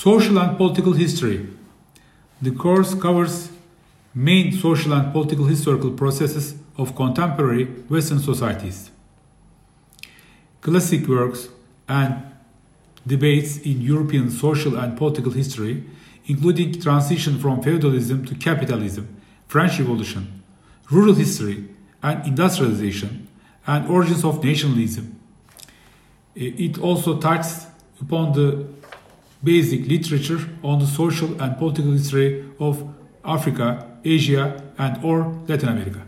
Social and political history. The course covers main social and political historical processes of contemporary Western societies. Classic works and debates in European social and political history, including transition from feudalism to capitalism, French Revolution, rural history and industrialization, and origins of nationalism. Eh, it also touches upon the basic literature on the social and political history of Africa, Asia, and or Latin America.